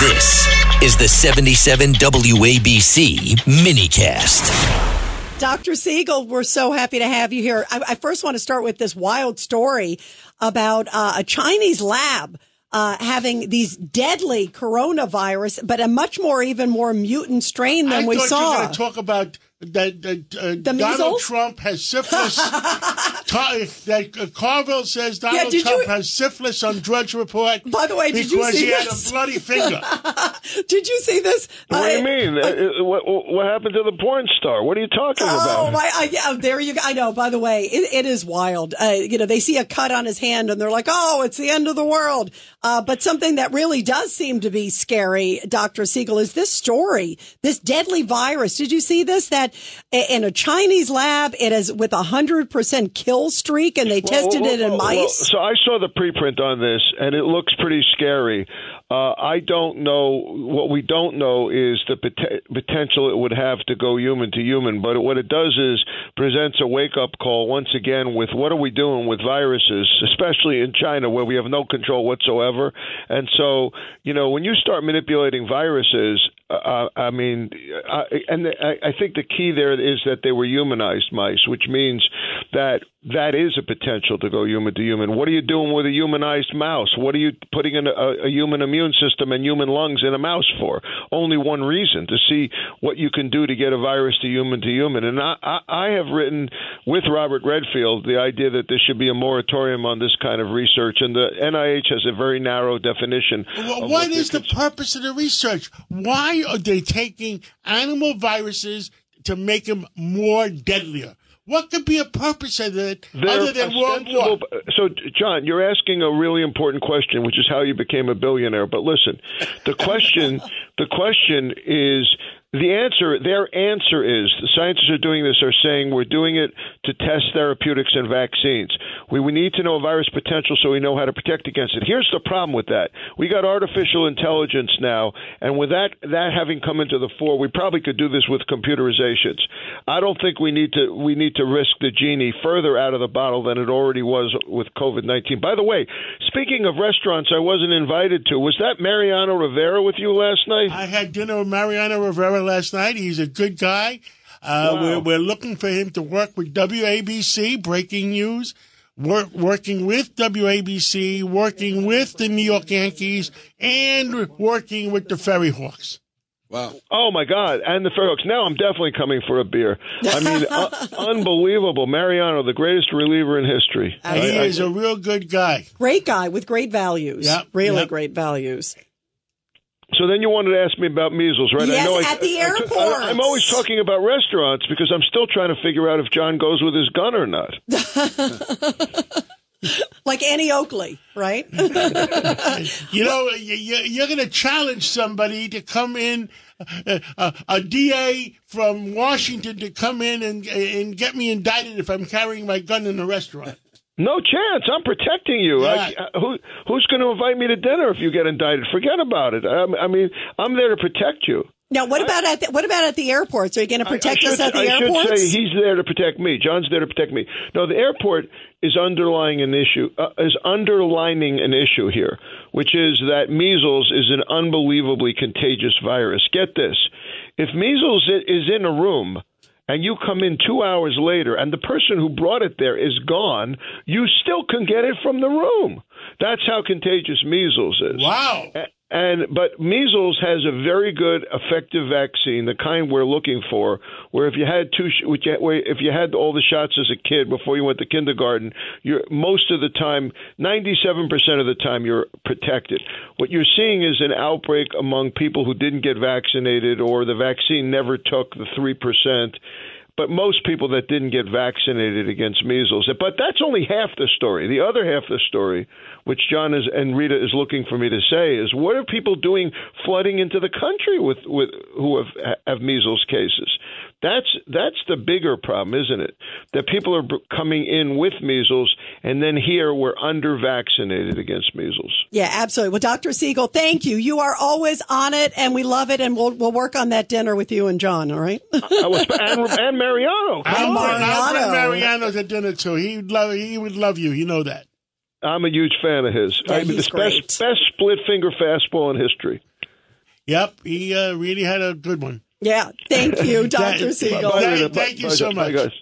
This is the 77 WABC minicast. Dr. Siegel, we're so happy to have you here. I, I first want to start with this wild story about uh, a Chinese lab uh, having these deadly coronavirus, but a much more, even more mutant strain than I we thought saw. you were going to talk about that, that uh, Donald measles? Trump has syphilis. Ta- that uh, Carville says Donald did Trump you- has syphilis on Drudge Report. By the way, did you see he this? had a bloody finger. Did you see this? What do you mean? Uh, uh, what, what happened to the porn star? What are you talking Oh about? Oh, my! I, yeah, there you go. I know. By the way, it, it is wild. Uh, you know, they see a cut on his hand and they're like, "Oh, it's the end of the world." Uh, but something that really does seem to be scary, Doctor Siegel, is this story. This deadly virus. Did you see this? That in a Chinese lab, it is with a hundred percent kill streak, and they tested Well, it in well, well, mice. so I saw the preprint on this, and it looks pretty scary. Uh, I don't know. What we don't know is the pot- potential it would have to go human to human. But what it does is presents a wake up call once again with what are we doing with viruses, especially in China where we have no control whatsoever. And so, you know, when you start manipulating viruses, uh, I mean, I, and I, I think the key there is that they were humanized mice, which means that that is a potential to go human to human. What are you doing with a humanized mouse? What are you putting in a, a human immune system and human lungs in a mouse for? Only one reason to see what you can do to get a virus to human to human. And I, I, I have written with Robert Redfield the idea that there should be a moratorium on this kind of research, and the NIH has a very narrow definition. Well, what they is the purpose of the research? Why are they taking animal viruses to make them more deadlier? What could be a purpose of it They're other than World War? So, John, you're asking a really important question, which is how you became a billionaire. But listen, the question, the question is the answer. Their answer is the scientists are doing this. Are saying we're doing it to test therapeutics and vaccines. We we need to know virus potential so we know how to protect against it. Here's the problem with that: we got artificial intelligence now, and with that that having come into the fore, we probably could do this with computerizations. I don't think we need to we need to risk the genie further out of the bottle than it already was with COVID nineteen. By the way, speaking of restaurants, I wasn't invited to. Was that Mariano Rivera with you last night? I had dinner with Mariano Rivera last night. He's a good guy. Uh, Wow. we're, we're looking for him to work with WABC, breaking news, work, working with WABC, working with the New York Yankees, and working with the Ferry Hawks. Wow. Oh my God! And the Ferry Hawks. Now I'm definitely coming for a beer. I mean, uh, unbelievable. Mariano, the greatest reliever in history. And he I- I- is a real good guy. Great guy with great values. Yep, really yep. great values. So then you wanted to ask me about measles, right? Yes, I know I, at the I took- airports. I, am always talking about restaurants because I'm still trying to figure out if John goes with his gun or not. Like Annie Oakley, right? You know, you, you- you're going to challenge somebody to come in, uh, uh, a DA from Washington to come in and and get me indicted if I'm carrying my gun in a restaurant. No chance. I'm protecting you. Yeah. I- who, who's going to invite me to dinner if you get indicted? Forget about it. I, I mean, I'm there to protect you. now, what about at the, what about at the airports? Are you going to protect I us at the I airports? should say he's there to protect me. John's there to protect me. No, the airport is underlying an issue. Uh, is underlining an issue here, which is that measles is an unbelievably contagious virus. Get this: if measles is in a room. And you come in two hours later, and the person who brought it there is gone. You still can get it from the room. That's how contagious measles is. Wow. And but measles has a very good effective vaccine, the kind we're looking for. Where if you had two, if you had all the shots as a kid before you went to kindergarten, you're most of the time, ninety-seven percent of the time, you're protected. What you're seeing is an outbreak among people who didn't get vaccinated or the vaccine never took the three percent but most people that didn't get vaccinated against measles. But that's only half the story. The other half of the story, which John is, and Rita is looking for me to say, is what are people doing flooding into the country with, with who have have measles cases? That's that's the bigger problem, isn't it? That people are coming in with measles, and then here we're under vaccinated against measles. Yeah, absolutely. Well, Dr. Siegel, thank you. You are always on it, and we love it, and we'll we'll work on that dinner with you and John. All right. I was, and, and Mariano. I'll, Come on. bring- I'll bring Mariano. Mariano to dinner too. He would love. He would love you. You know that. I'm a huge fan of his. Yeah, I mean, he's the best great. best split finger fastball in history. Yep, he uh, really had a good one. Yeah. Thank you, Dr. Siegel. Bye, Bye, Thank you bye, so bye, much. guys.